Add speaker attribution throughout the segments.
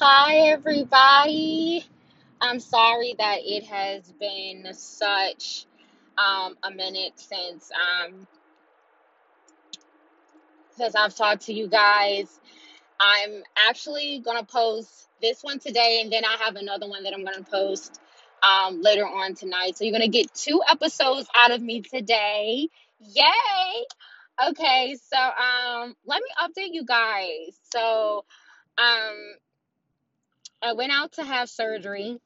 Speaker 1: Hi, everybody. I'm sorry that it has been such um, a minute since um, since I've talked to you guys. I'm actually gonna post this one today, and then I have another one that I'm gonna post um, later on tonight. So you're gonna get two episodes out of me today. Yay! Okay, so um, let me update you guys. So um, I went out to have surgery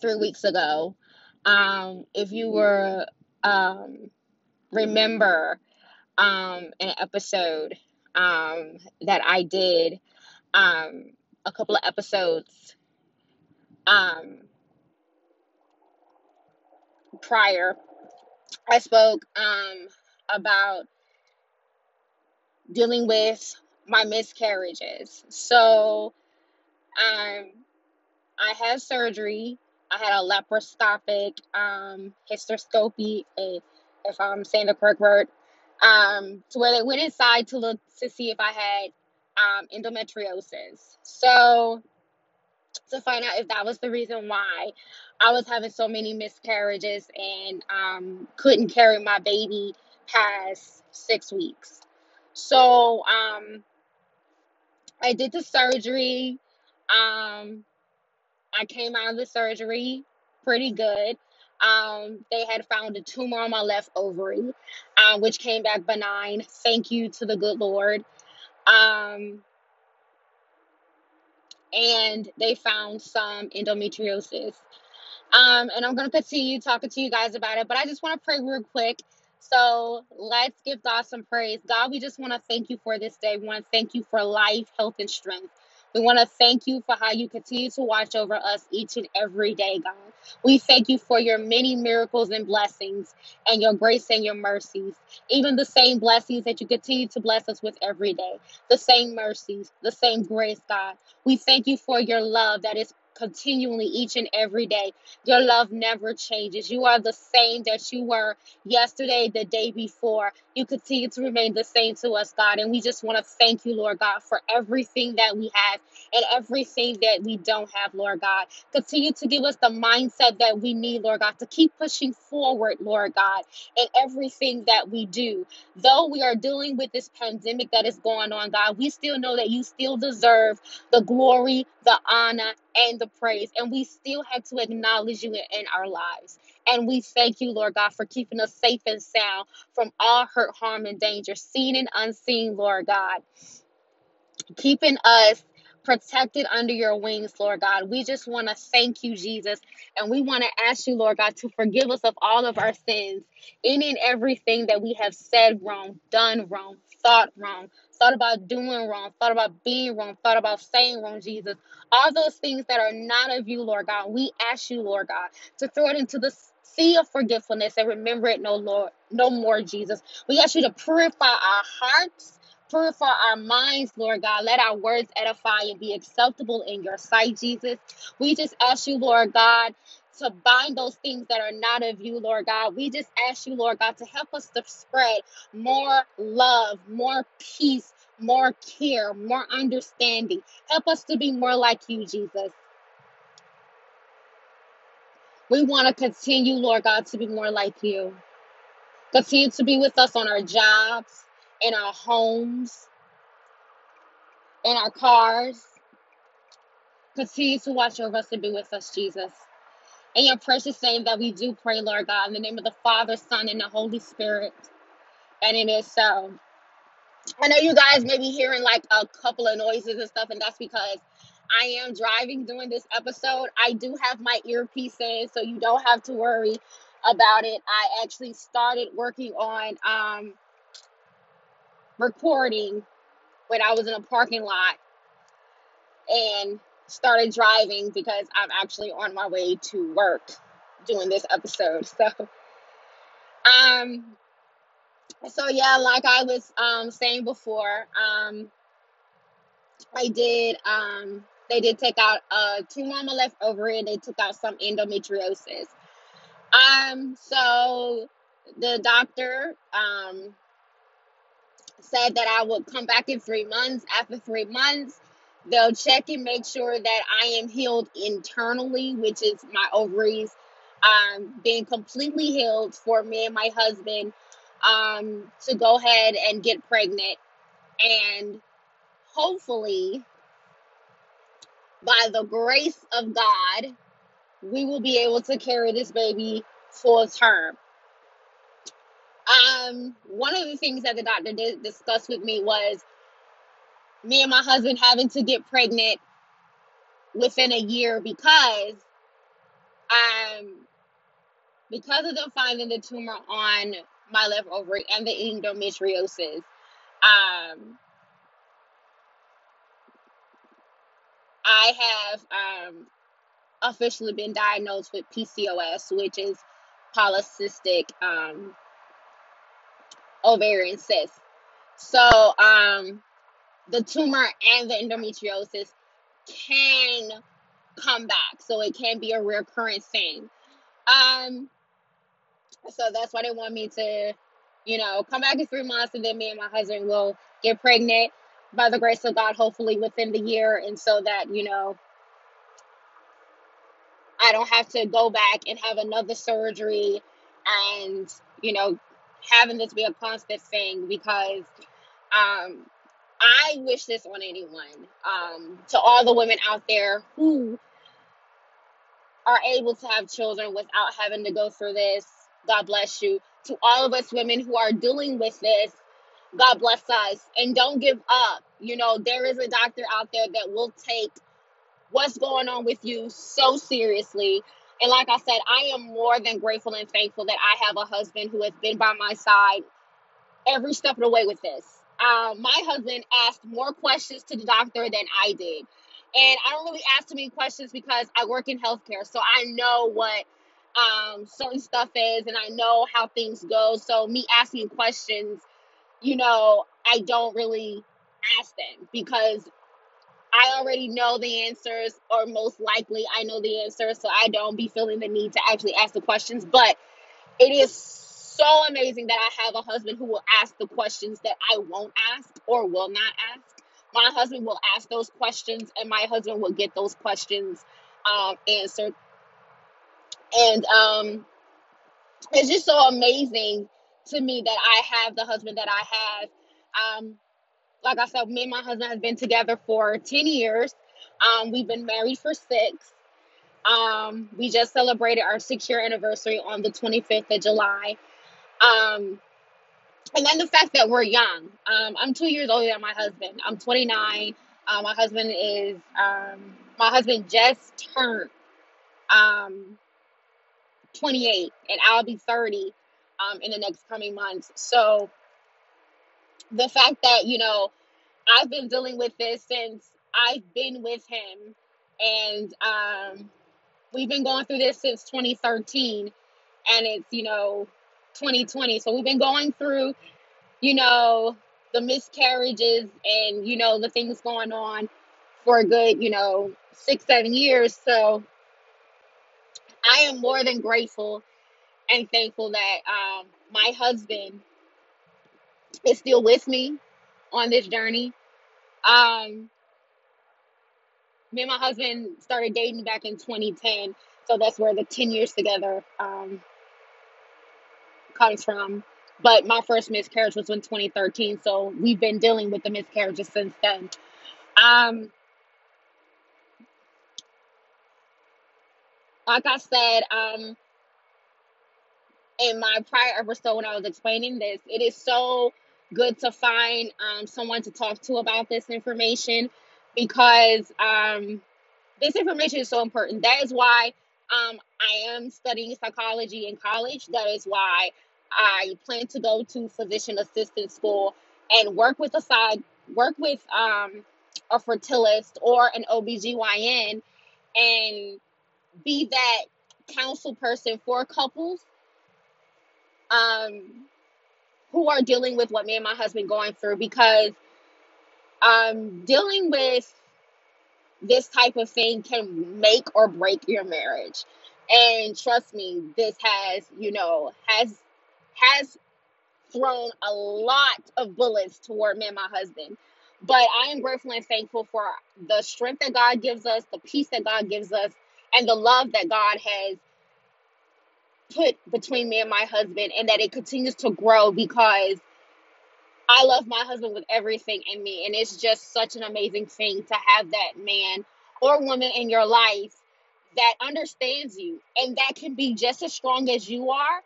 Speaker 1: three weeks ago. Um, if you were um, remember um, an episode um, that I did um, a couple of episodes um, prior, I spoke um, about dealing with my miscarriages. So um, I had surgery. I had a laparoscopic um, hysteroscopy, if I'm saying the correct word, um, to where they went inside to look to see if I had um, endometriosis. So to find out if that was the reason why I was having so many miscarriages and um, couldn't carry my baby past six weeks. So um, I did the surgery. Um, I came out of the surgery pretty good. Um, they had found a tumor on my left ovary, um, which came back benign. Thank you to the good Lord. Um, and they found some endometriosis. Um, and I'm going to continue talking to you guys about it, but I just want to pray real quick. So let's give God some praise. God, we just want to thank you for this day. We want to thank you for life, health, and strength. We want to thank you for how you continue to watch over us each and every day, God. We thank you for your many miracles and blessings and your grace and your mercies. Even the same blessings that you continue to bless us with every day, the same mercies, the same grace, God. We thank you for your love that is continually each and every day. Your love never changes. You are the same that you were yesterday, the day before. You continue to remain the same to us, God. And we just want to thank you, Lord God, for everything that we have and everything that we don't have, Lord God. Continue to give us the mindset that we need, Lord God, to keep pushing forward, Lord God, in everything that we do. Though we are dealing with this pandemic that is going on, God, we still know that you still deserve the glory, the honor, and the praise. And we still have to acknowledge you in, our lives. And we thank you, Lord God, for keeping us safe and sound from all hurt, harm, and danger, seen and unseen, Lord God keeping us protected under your wings, Lord God. We just want to thank you, Jesus. And we want to ask you, Lord God, to forgive us of all of our sins, any and everything that we have said wrong, done wrong, thought wrong, thought about doing wrong, thought about being wrong, thought about saying wrong, Jesus. All those things that are not of you, Lord God. We ask you, Lord God, to throw it into the sea of forgetfulness and remember it no Lord, no more, Jesus. We ask you to purify our hearts Purify our minds, Lord God. Let our words edify and be acceptable in your sight, Jesus. We just ask you, Lord God, to bind those things that are not of you, Lord God. We just ask you, Lord God, to help us to spread more love, more peace, more care, more understanding. Help us to be more like you, Jesus. We want to continue, Lord God, to be more like you. Continue to be with us on our jobs, in our homes, in our cars. Continue to watch over us and be with us, Jesus. In your precious name that we do pray, Lord God, in the name of the Father, Son, and the Holy Spirit. And it is so. I know you guys may be hearing like a couple of noises and stuff, and that's because I am driving during this episode. I do have my earpiece in, so you don't have to worry about it. I actually started working on um, recording when I was in a parking lot and started driving because I'm actually on my way to work doing this episode. So, um, so yeah, like I was um saying before, um, I did um they did take out a tumor on my left ovary and they took out some endometriosis. Um, so the doctor um said that I would come back in three months. After three months, They'll check and make sure that I am healed internally, which is my ovaries um, being completely healed for me and my husband um, to go ahead and get pregnant. And hopefully, by the grace of God, we will be able to carry this baby full term. Um, one of the things that the doctor did discuss with me was me and my husband having to get pregnant within a year because um because of them finding the tumor on my left ovary and the endometriosis. Um, I have um officially been diagnosed with PCOS, which is polycystic um ovarian cyst. So um the tumor and the endometriosis can come back. So it can be a recurrent thing. Um, so that's why they want me to, you know, come back in three months and then me and my husband will get pregnant by the grace of God, hopefully within the year. And so that, you know, I don't have to go back and have another surgery and, you know, having this be a constant thing because um I wish this on anyone. Um, to all the women out there who are able to have children without having to go through this, God bless you. To all of us women who are dealing with this, God bless us. And don't give up. You know, there is a doctor out there that will take what's going on with you so seriously. And like I said, I am more than grateful and thankful that I have a husband who has been by my side every step of the way with this. Um, my husband asked more questions to the doctor than I did. And I don't really ask too many questions because I work in healthcare. So I know what um, certain stuff is and I know how things go. So me asking questions, you know, I don't really ask them because I already know the answers, or most likely I know the answers. So I don't be feeling the need to actually ask the questions. But it is so amazing that I have a husband who will ask the questions that I won't ask or will not ask. My husband will ask those questions, and my husband will get those questions um, answered. And um, it's just so amazing to me that I have the husband that I have. Um, like I said, me and my husband have been together for 10 years. Um, we've been married for six. Um, we just celebrated our six year anniversary on the 25th of July. Um, and then the fact that we're young. Um, I'm two years older than my husband. I'm 29. Uh, my husband is, um, my husband just turned um, 28, and I'll be 30 um, in the next coming months. So the fact that, you know, I've been dealing with this since I've been with him, and um, we've been going through this since 2013, and it's, you know, 2020. So we've been going through you know, the miscarriages and, you know, the things going on for a good, you know, six, seven years. So I am more than grateful and thankful that um, my husband is still with me on this journey. Um, me and my husband started dating back in 2010. So that's where the 10 years together um, comes from. But my first miscarriage was in 2013, so we've been dealing with the miscarriages since then. Um, like I said, um, in my prior episode when I was explaining this, it is so good to find um, someone to talk to about this information because um, this information is so important. That is why um, I am studying psychology in college. That is why I plan to go to physician assistant school and work with a side work with um a fertilist or an OBGYN and be that counsel person for couples um who are dealing with what me and my husband going through because um dealing with this type of thing can make or break your marriage and trust me this has you know has has thrown a lot of bullets toward me and my husband. But I am grateful and thankful for the strength that God gives us, the peace that God gives us, and the love that God has put between me and my husband, and that it continues to grow because I love my husband with everything in me. And it's just such an amazing thing to have that man or woman in your life that understands you and that can be just as strong as you are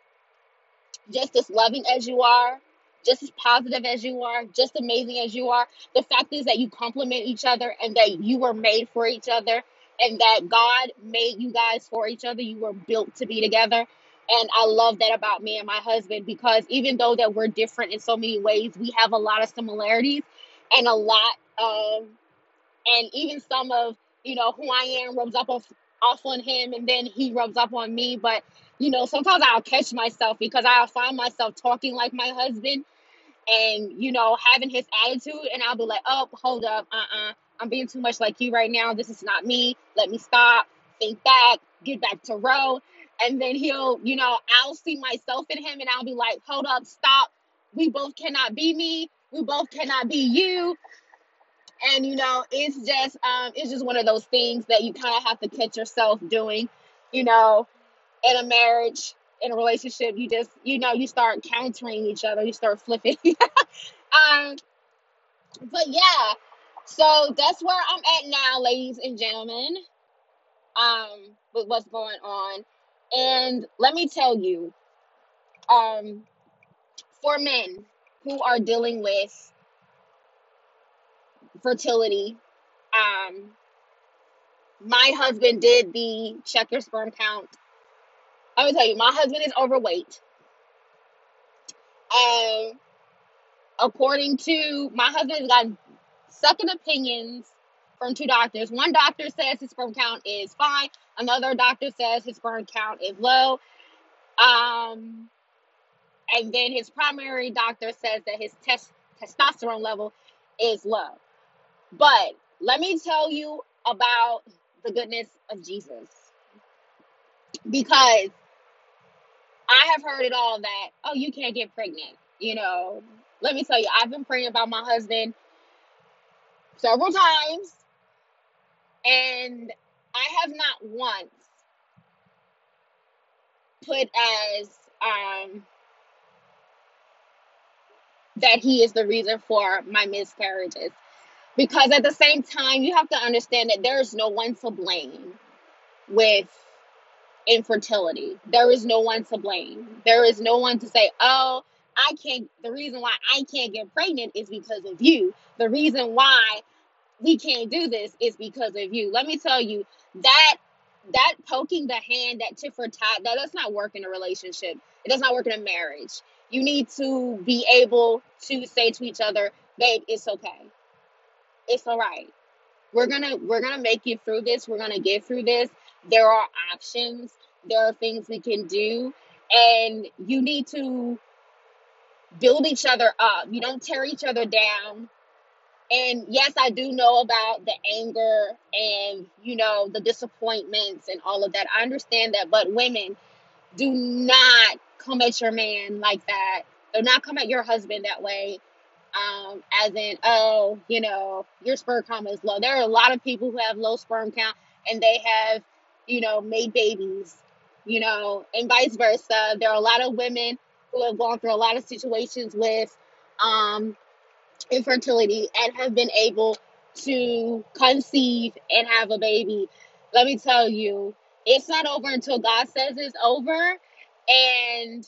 Speaker 1: just as loving as you are, just as positive as you are, just amazing as you are. The fact is that you complement each other and that you were made for each other and that God made you guys for each other. You were built to be together. And I love that about me and my husband because even though that we're different in so many ways, we have a lot of similarities and a lot of and even some of you know who I am rubs up off, off on him, and then he rubs up on me. But you know, sometimes I'll catch myself because I'll find myself talking like my husband, and you know, having his attitude, and I'll be like, "Oh, hold up, uh-uh, I'm being too much like you right now. This is not me. Let me stop, think back, get back to row." And then he'll, you know, I'll see myself in him, and I'll be like, "Hold up, stop. We both cannot be me. We both cannot be you." and you know it's just um it's just one of those things that you kind of have to catch yourself doing you know in a marriage in a relationship you just you know you start countering each other you start flipping um but yeah so that's where i'm at now ladies and gentlemen um with what's going on and let me tell you um for men who are dealing with fertility um my husband did the check your sperm count. I will tell you, my husband is overweight. And according to my husband has gotten second opinions from two doctors. One doctor says his sperm count is fine. Another doctor says his sperm count is low. Um, and then his primary doctor says that his test testosterone level is low. But let me tell you about the goodness of Jesus because I have heard it all that, oh, you can't get pregnant. You know, let me tell you, I've been praying about my husband several times, and I have not once put as um, that he is the reason for my miscarriages. Because at the same time, you have to understand that there is no one to blame with infertility. There is no one to blame. There is no one to say, oh, I can't, the reason why I can't get pregnant is because of you. The reason why we can't do this is because of you. Let me tell you that that poking the hand, that tit for tat, that does not work in a relationship. It does not work in a marriage. You need to be able to say to each other, babe, it's okay. It's all right. We're gonna we're gonna make you through this. We're gonna get through this. There are options. There are things we can do. And you need to build each other up. You don't tear each other down and yes, I do know about the anger and, you know, the disappointments and all of that. I understand that. But women, do not come at your man like that. Do not come at your husband that way. Um, as in, oh, you know, your sperm count is low. There are a lot of people who have low sperm count and they have, you know, made babies, you know, and vice versa. There are a lot of women who have gone through a lot of situations with um infertility and have been able to conceive and have a baby, let me tell you, it's not over until God says it's over. And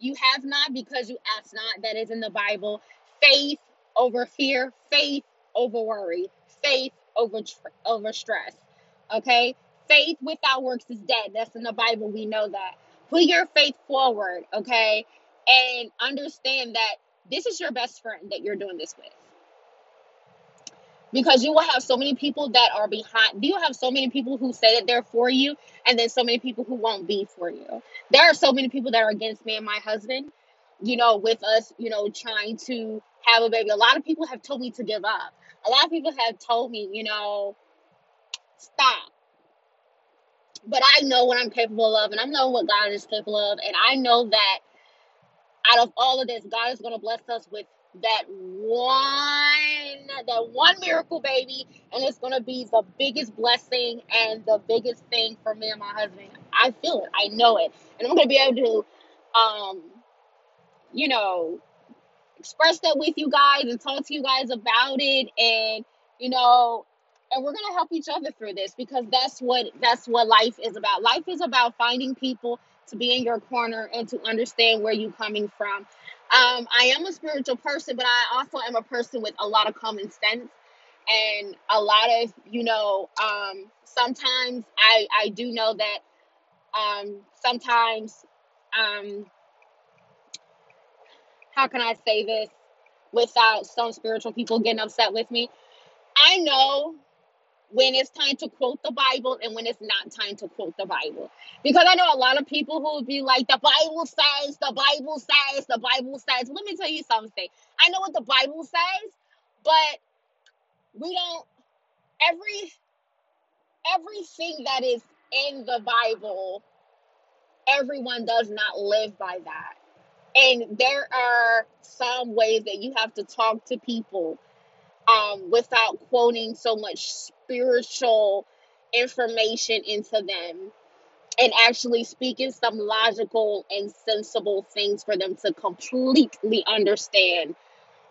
Speaker 1: you have not because you ask not. That is in the Bible. Faith over fear, faith over worry, faith over tr- over stress. Okay? Faith without works is dead. That's in the Bible. We know that. Put your faith forward, okay? And understand that this is your best friend that you're doing this with. Because you will have so many people that are behind you'll have so many people who say that they're for you and then so many people who won't be for you. There are so many people that are against me and my husband you know with us you know trying to have a baby. A lot of people have told me to give up. A lot of people have told me you know stop. But i know what i'm capable of and i know what god is capable of and i know that out of all of this god is going to bless us with that one that one miracle baby and it's gonna be the biggest blessing and the biggest thing for me and my husband. I feel it, I know it. And I'm gonna be able to um, you know, express that with you guys and talk to you guys about it and you know and we're going to help each other through this because that's what that's what life is about. Life is about finding people to be in your corner and to understand where you're coming from. Um, i am a spiritual person but i also am a person with a lot of common sense and a lot of you know um, sometimes i i do know that um, sometimes um, how can i say this without some spiritual people getting upset with me? I know when it's time to quote the Bible and when it's not time to quote the Bible. Because I know a lot of people who would be like, the Bible says, the Bible says, the Bible says. Let me tell you something. I know what the Bible says, but we don't every everything that is in the Bible, everyone does not live by that. And there are some ways that you have to talk to people um, without quoting so much spiritual information into them and actually speaking some logical and sensible things for them to completely understand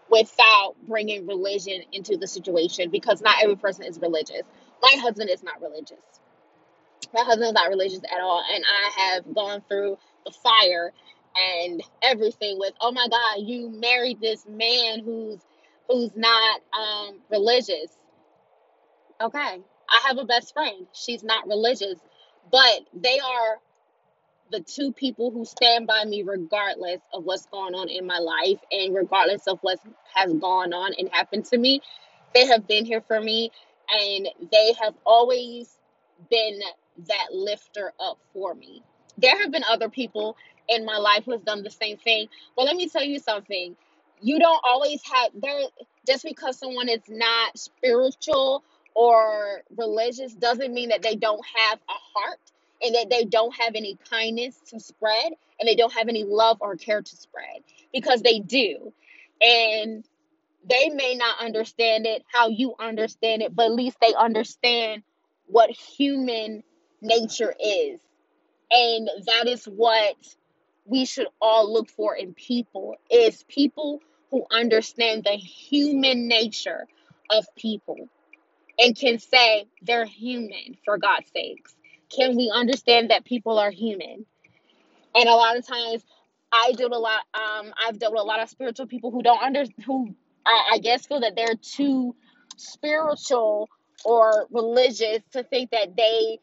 Speaker 1: without bringing religion into the situation because not every person is religious. My husband is not religious. My husband is not religious at all, and I have gone through the fire and everything with, oh my God, you married this man who's who's not um religious. Okay. I have a best friend. She's not religious, but they are the two people who stand by me regardless of what's going on in my life and regardless of what has gone on and happened to me. They have been here for me and they have always been that lifter up for me. There have been other people in my life who done the same thing. But let me tell you something. You don't always have there just because someone is not spiritual or religious doesn't mean that they don't have a heart and that they don't have any kindness to spread and they don't have any love or care to spread because they do. And they may not understand it how you understand it, but at least they understand what human nature is. And that is what we should all look for in people is people who understand the human nature of people and can say they're human for God's sakes. Can we understand that people are human? And a lot of times I deal a lot um I've dealt with a lot of spiritual people who don't under who I, I guess feel that they're too spiritual or religious to think that they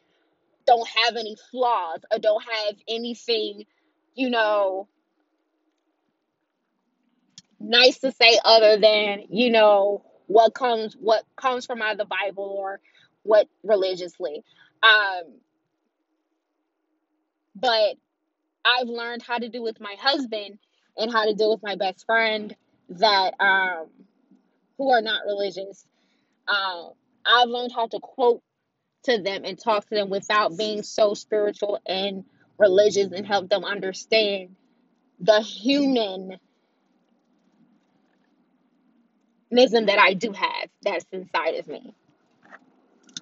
Speaker 1: don't have any flaws or don't have anything, you know, nice to say other than, you know, what comes what comes from either the Bible or what religiously. Um, but I've learned how to do with my husband and how to deal with my best friend that um who are not religious. Um, I've learned how to quote to them and talk to them without being so spiritual and religious and help them understand the humanism that I do have that's inside of me.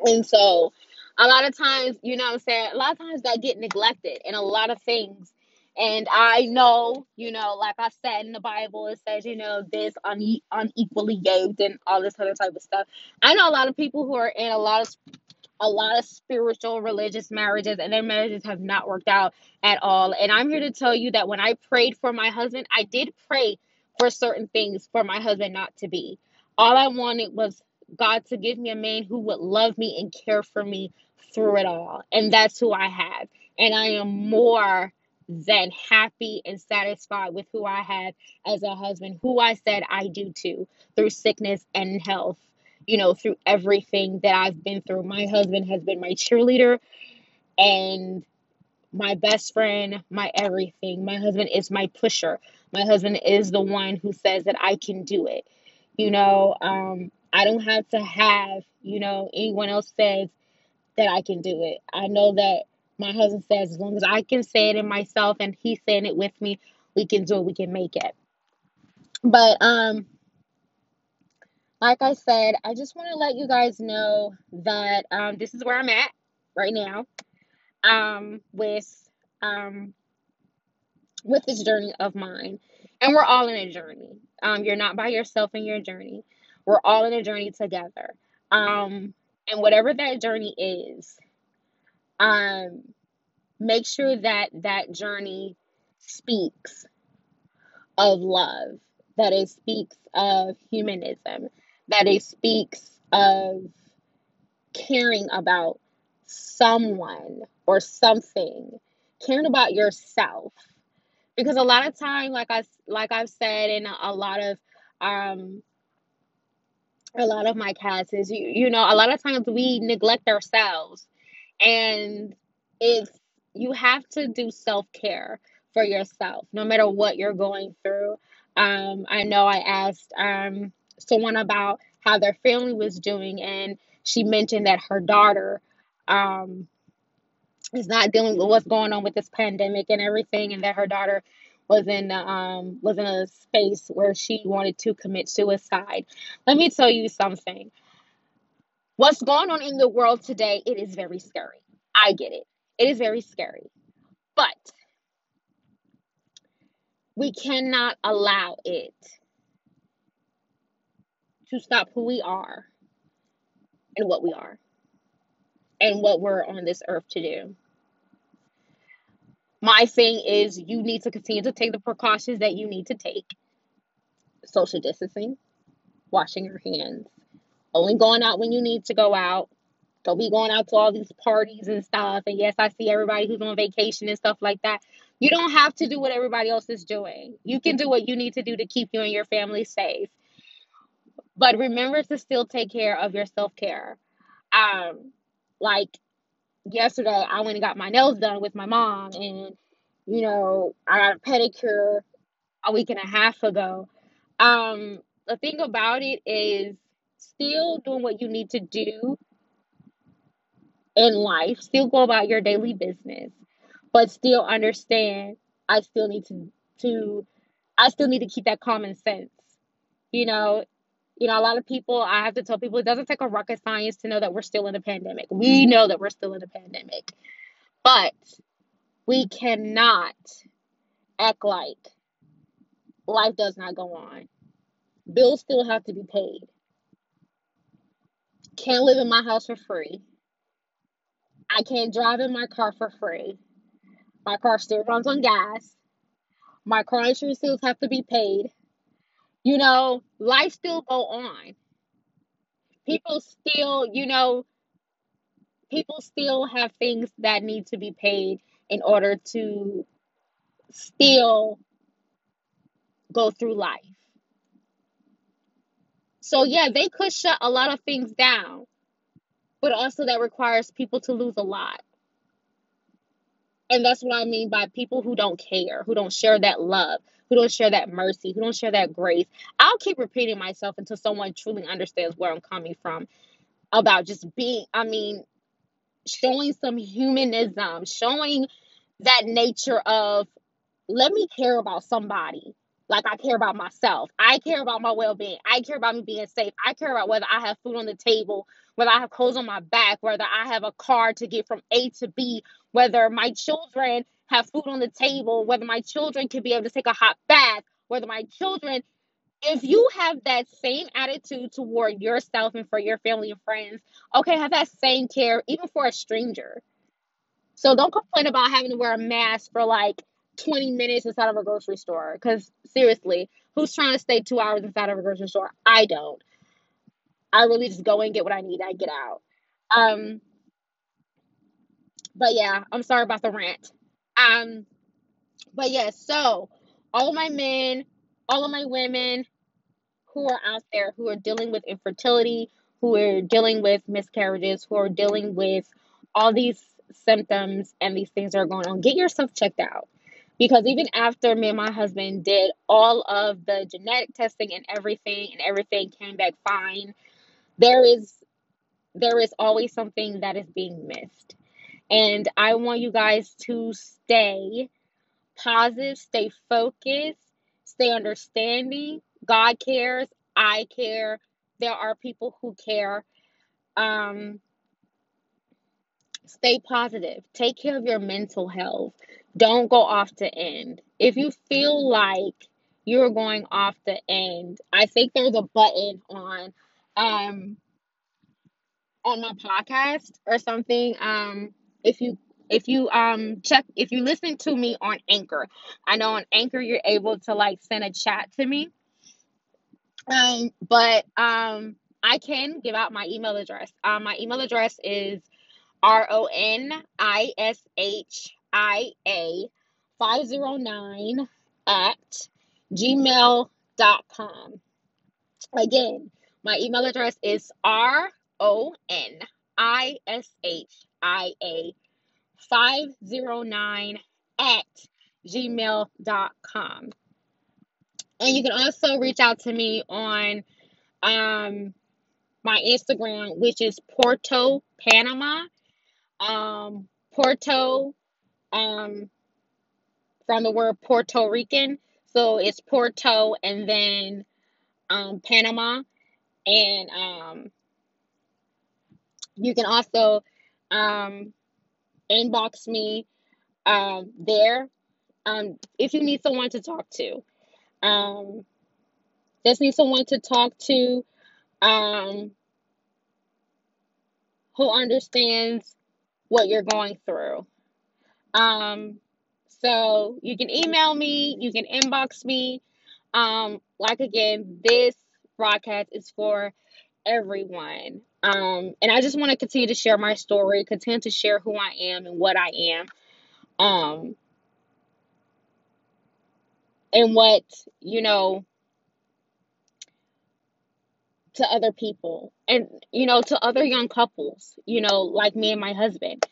Speaker 1: And so a lot of times, you know what I'm saying, a lot of times that get neglected in a lot of things. And I know, you know, like I said in the Bible, it says, you know, this une- unequally yoked and all this other type of stuff. I know a lot of people who are in a lot of a lot of spiritual religious marriages and their marriages have not worked out at all. And I'm here to tell you that when I prayed for my husband, I did pray for certain things for my husband not to be. All I wanted was God to give me a man who would love me and care for me through it all. And that's who I have. And I am more than happy and satisfied with who I have as a husband, who I said I do too, through sickness and health you know, through everything that I've been through. My husband has been my cheerleader and my best friend, my everything. My husband is my pusher. My husband is the one who says that I can do it. You know, um, I don't have to have, you know, anyone else says that I can do it. I know that my husband says as long as I can say it in myself and he's saying it with me, we can do it, we can make it. But um like I said, I just want to let you guys know that um, this is where I'm at right now um, with um, with this journey of mine, and we're all in a journey. Um, you're not by yourself in your journey. We're all in a journey together. Um, and whatever that journey is, um, make sure that that journey speaks of love, that it speaks of humanism, that it speaks of caring about someone or something, caring about yourself. Because a lot of time, like I like I've said in a, a lot of um a lot of my classes you you know a lot of times we neglect ourselves. And it's you have to do self-care for yourself no matter what you're going through. Um i know i asked um someone about how their family was doing and she mentioned that her daughter um is not dealing with what's going on with this pandemic and everything and that her daughter was in um was in a space where she wanted to commit suicide. Let me tell you something. What's going on in the world today it is very scary. I get it. It is very scary. But we cannot allow it to stop who we are and what we are and what we're on this earth to do my thing is you need to continue to take the precautions that you need to take social distancing washing your hands only going out when you need to go out don't be going out to all these parties and stuff. And yes, I see everybody who's on vacation and stuff like that. You don't have to do what everybody else is doing. You can do what you need to do to keep you and your family safe. But remember to still take care of your self care. Um, like yesterday, I went and got my nails done with my mom, and you know, I got a pedicure a week and a half ago. Um, the thing about it is still doing what you need to do in life, still go about your daily business, but still understand I still need to to I still need to keep that common sense. You know, you know, a lot of people I have to tell people it doesn't take a rocket science to know that we're still in a pandemic. We mm-hmm. know that we're still in a pandemic. But we cannot act like life does not go on. Bills still have to be paid. Can't live in my house for free. I can't drive in my car for free. My car still runs on gas. My car insurance still have to be paid. You know, life still go on. People still, you know, people still have things that need to be paid in order to still go through life. So yeah, they could shut a lot of things down, but also that requires people to lose a lot. And that's what I mean by people who don't care, who don't share that love, who don't share that mercy, who don't share that grace. I'll keep repeating myself until someone truly understands where I'm coming from about just being, I mean, showing some humanism, showing that nature of let me care about somebody like I care about myself. I care about my well being. I care about me being safe. I care about whether I have food on the table, whether I have clothes on my back, whether I have a car to get from A to B, whether my children have food on the table, whether my children can be able to take a hot bath, whether my children, if you have that same attitude toward yourself and for your family and friends, okay, have that same care even for a stranger. So don't complain about having to wear a mask for like 20 minutes inside of a grocery store. Because seriously, who's trying to stay two hours inside of a grocery store? I don't. I really just go and get what I need. I get out. Um, but yeah, I'm sorry about the rant. Um, but yeah, so all of my men, all of my women who are out there who are dealing with infertility, who are dealing with miscarriages, who are dealing with all these symptoms and these things that are going on, get yourself checked out. Because even after me and my husband did all of the genetic testing and everything, and everything came back fine, there is there is always something that is being missed. And I want you guys to stay positive, stay focused, stay understanding. God cares, I care, there are people who care. Um, stay positive. Take care of your mental health. Don't go off the end. If you feel like you're going off the end, I think there's a button on um on my podcast or something. Um if you if you um check if you listen to me on Anchor, I know on Anchor you're able to like send a chat to me. Um but um I can give out my email address. Um my email address is R O N I S H I A 509 at gmail.com. Again, my email address is R O N I S H I A 509 at gmail.com. And you can also reach out to me on um, my Instagram, which is Porto Panama. Um, Porto, um, from the word Puerto Rican. So it's Porto and then um, Panama. And um, you can also um, inbox me um, there um, if you need someone to talk to. Um, just need someone to talk to um, who understands what you're going through. Um, so you can email me, you can inbox me. Um, like again, this broadcast is for everyone. Um, and I just want to continue to share my story, continue to share who I am and what I am. Um, and what, you know, to other people and, you know, to other young couples, you know, like me and my husband.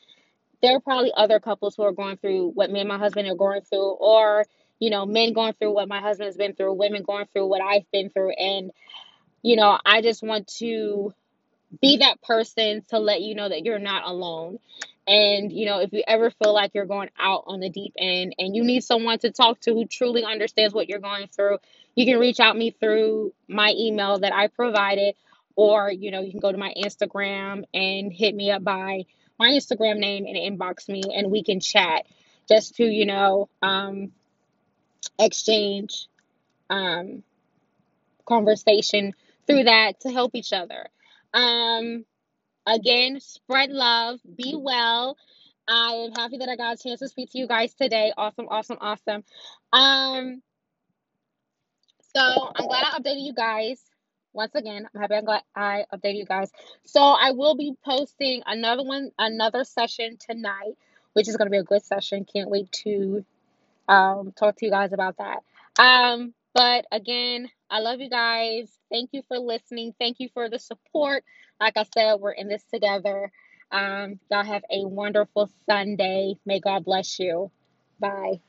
Speaker 1: There are probably other couples who are going through what me and my husband are going through, or, you know, men going through what my husband's been through, women going through what I've been through. And, you know, I just want to be that person to let you know that you're not alone. And, you know, if you ever feel like you're going out on the deep end and you need someone to talk to who truly understands what you're going through, you can reach out me through my email that I provided, or, you know, you can go to my Instagram and hit me up by my Instagram name and inbox me and we can chat just to, you know, um, exchange um, conversation through that to help each other. Um, again, spread love, be well. I am happy that I got a chance to speak to you guys today. Awesome, awesome, awesome. Um, so I'm glad I updated you guys. Once again, I'm happy I'm glad I updated you guys. So I will be posting another one, another session tonight, which is going to be a good session. Can't wait to um, talk to you guys about that. Um, but again, I love you guys. Thank you for listening. Thank you for the support. Like I said, we're in this together. Um, y'all have a wonderful Sunday. May God bless you. Bye.